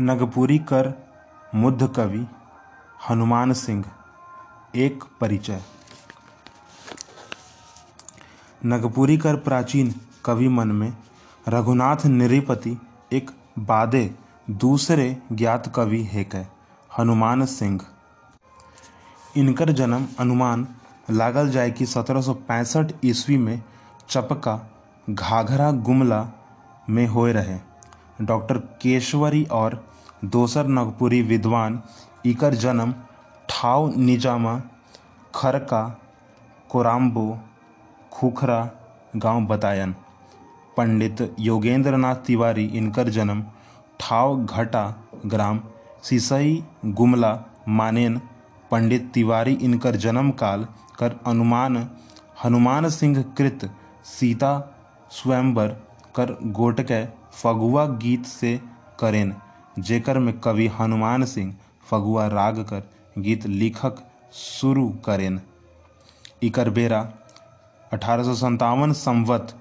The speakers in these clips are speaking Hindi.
नगपुरी कर मुद्ध कवि हनुमान सिंह। एक परिचय। नगपुरी कर प्राचीन कवि मन में रघुनाथ निरिपति एक बादे दूसरे ज्ञात कवि हेकै, हनुमान सिंह। इनकर जन्म अनुमान लागल जाए कि 1765 ईस्वी में चपका घाघरा गुमला में होय रहे। डॉक्टर केशवरी और दोसर नगपुरी विद्वान इकर जन्म ठाव निजामा, खरका, कोराम्बो, खुखरा गाँव बतायन। पंडित योगेंद्रनाथ तिवारी इनकर जन्म ठाव घटा ग्राम, सिसई गुमला मानेन। पंडित तिवारी इनकर जन्म काल कर अनुमान, हनुमान सिंह कृत, सीता स्वयंवर कर गोटके फगुआ गीत से करेन, जेकर में कवि हनुमान सिंह फगुआ राग कर गीत लिखक शुरू करेन। इकर बेरा, अठारह सौ संवत,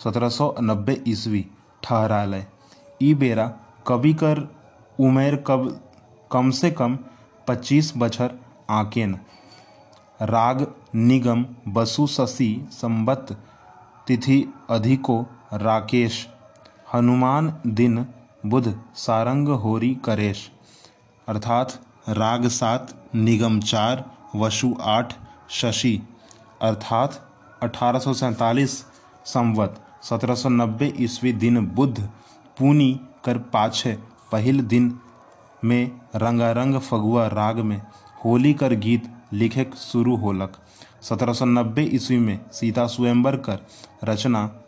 सत्रह सौ नब्बे ईस्वी ठहरालय। ई बेरा, कवि कर उमेर कब, कम से कम पच्चीस बछर आकेन। राग निगम बसु शशि संबत तिथि अधिको राकेश हनुमान दिन बुध सारंग होरी करेश। अर्थात राग सात, निगम चार, वशु आठ, शशि। अर्थात अठारह सौ सैंतालीस संवत, सत्रह सौ नब्बे ईस्वी दिन बुध, पूनी कर पाछे, पहिल दिन में रंगारंग फगुआ राग में, होली कर गीत लिखे शुरू होलक। 1790 ईस्वी में सीता स्वयंवर कर रचना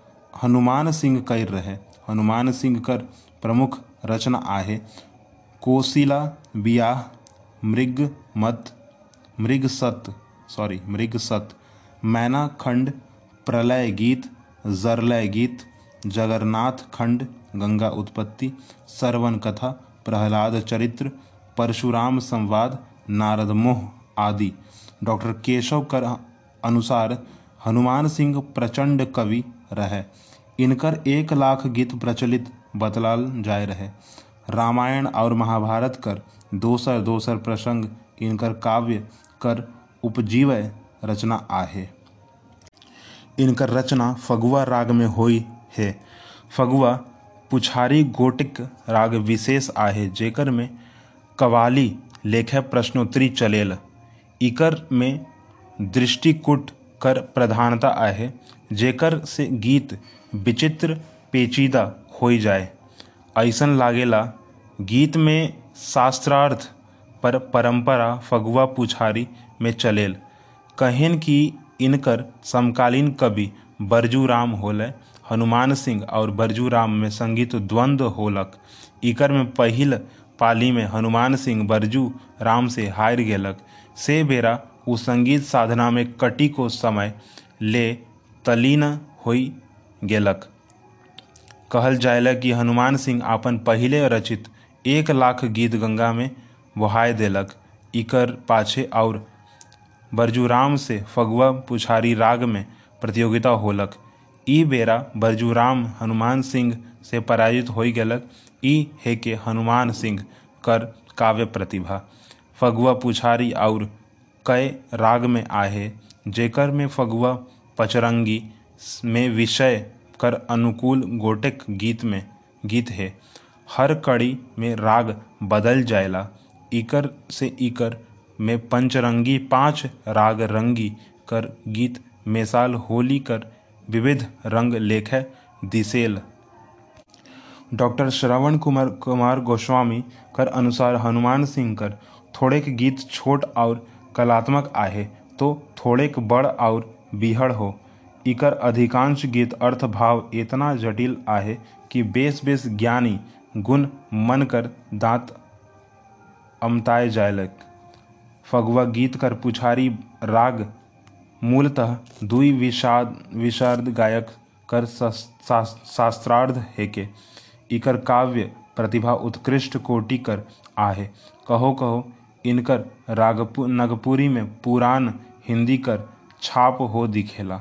हनुमान सिंह कर रहे। हनुमान सिंह कर प्रमुख रचना आहे। कोशिला बियाह मृग मत, मृग सत सॉरी मृग सत, मैना खंड, प्रलय गीत, जरलय गीत, जगन्नाथ खंड, गंगा उत्पत्ति, सरवन कथा, प्रहलाद चरित्र, परशुराम संवाद, नारद मोह आदि। डॉक्टर केशव कर अनुसार हनुमान सिंह प्रचंड कवि रहे। इनकर एक लाख गीत प्रचलित बतलाल जाय रहे। रामायण और महाभारत कर दोसर दोसर प्रसंग इनकर काव्य कर उपजीवय रचना आहे। इनकर रचना फगुआ राग में होई है। फगुआ पुछारी गोटिक राग विशेष आहे, जेकर में कवाली लेखे प्रश्नोत्तरी चलेल। इकर में दृष्टिकूट कर प्रधानता आहे, जेकर से गीत विचित्र, पेचीदा हो जाए। ऐसन लागेला, गीत में शास्त्रार्थ पर परंपरा फगुआ पुछारी में चलेल। कहेन कि इनकर समकालीन कवि बरजू राम होले, हनुमान सिंह और बरजू राम में संगीत द्वंद्व होलक। इकर में पहिल पाली में हनुमान सिंह बरजू राम से हार गेलक। से बेरा उ संगीत साधना में कटी को समय ले तलीन होई गेलक। कहल जायला कि हनुमान सिंह अपन पहिले रचित एक लाख गीत गंगा में बहाय देलक। इकर पाछे और बरजूराम से फगुआ पुछारी राग में प्रतियोगिता होलक। ई बेरा बरजूराम हनुमान सिंह से पराजित हो गेलक। ई है के हनुमान सिंह कर काव्य प्रतिभा। फगुआ पुछारी और कई राग में आहे, जेकर में फगुआ पचरंगी, में विषय कर अनुकूल गोटेक गीत में गीत है। हर कड़ी में राग बदल जायला, इकर से इकर में पंचरंगी, पाँच राग रंगी कर गीत मिसाल होली कर विविध रंग लेख दिसेल। डॉक्टर श्रवण कुमार कुमार गोस्वामी कर अनुसार हनुमान सिंह कर थोड़ेक गीत छोट और कलात्मक आहे तो थोड़ेक बड़ और बिहड़ हो. इकर अधिकांश गीत अर्थ भाव इतना जटिल आहे कि बेस बेस ज्ञानी गुण मन कर दांत अमताए जायलक. फगवा गीत कर पुछारी राग मूलतः दुई विषाद विशारद गायक कर शास्त्रार्ध सा, है के इकर काव्य प्रतिभा उत्कृष्ट कोटि कर आहे. कहो कहो इनकर रागपु नगपुरी में पुरान हिंदी कर छाप हो दिखेला।